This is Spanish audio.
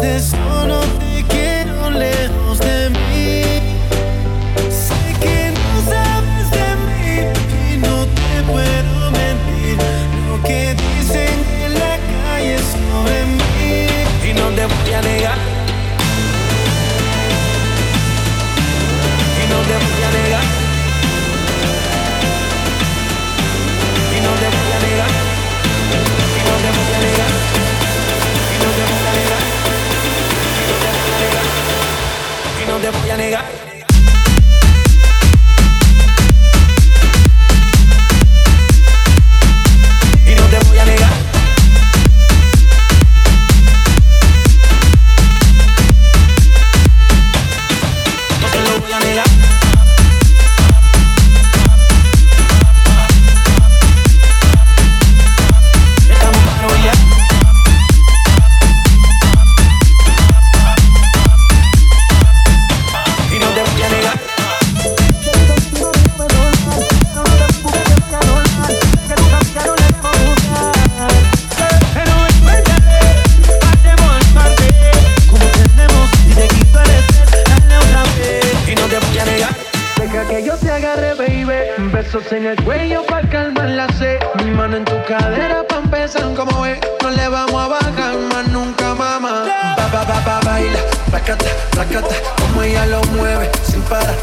this? Besos en el cuello pa' calmar la sed. Mi mano en tu cadera pa' empezar. Como ves, no le vamos a bajar más nunca, mamá. Ba, ba, ba, ba, baila, placata, placata. Como ella lo mueve, sin parar,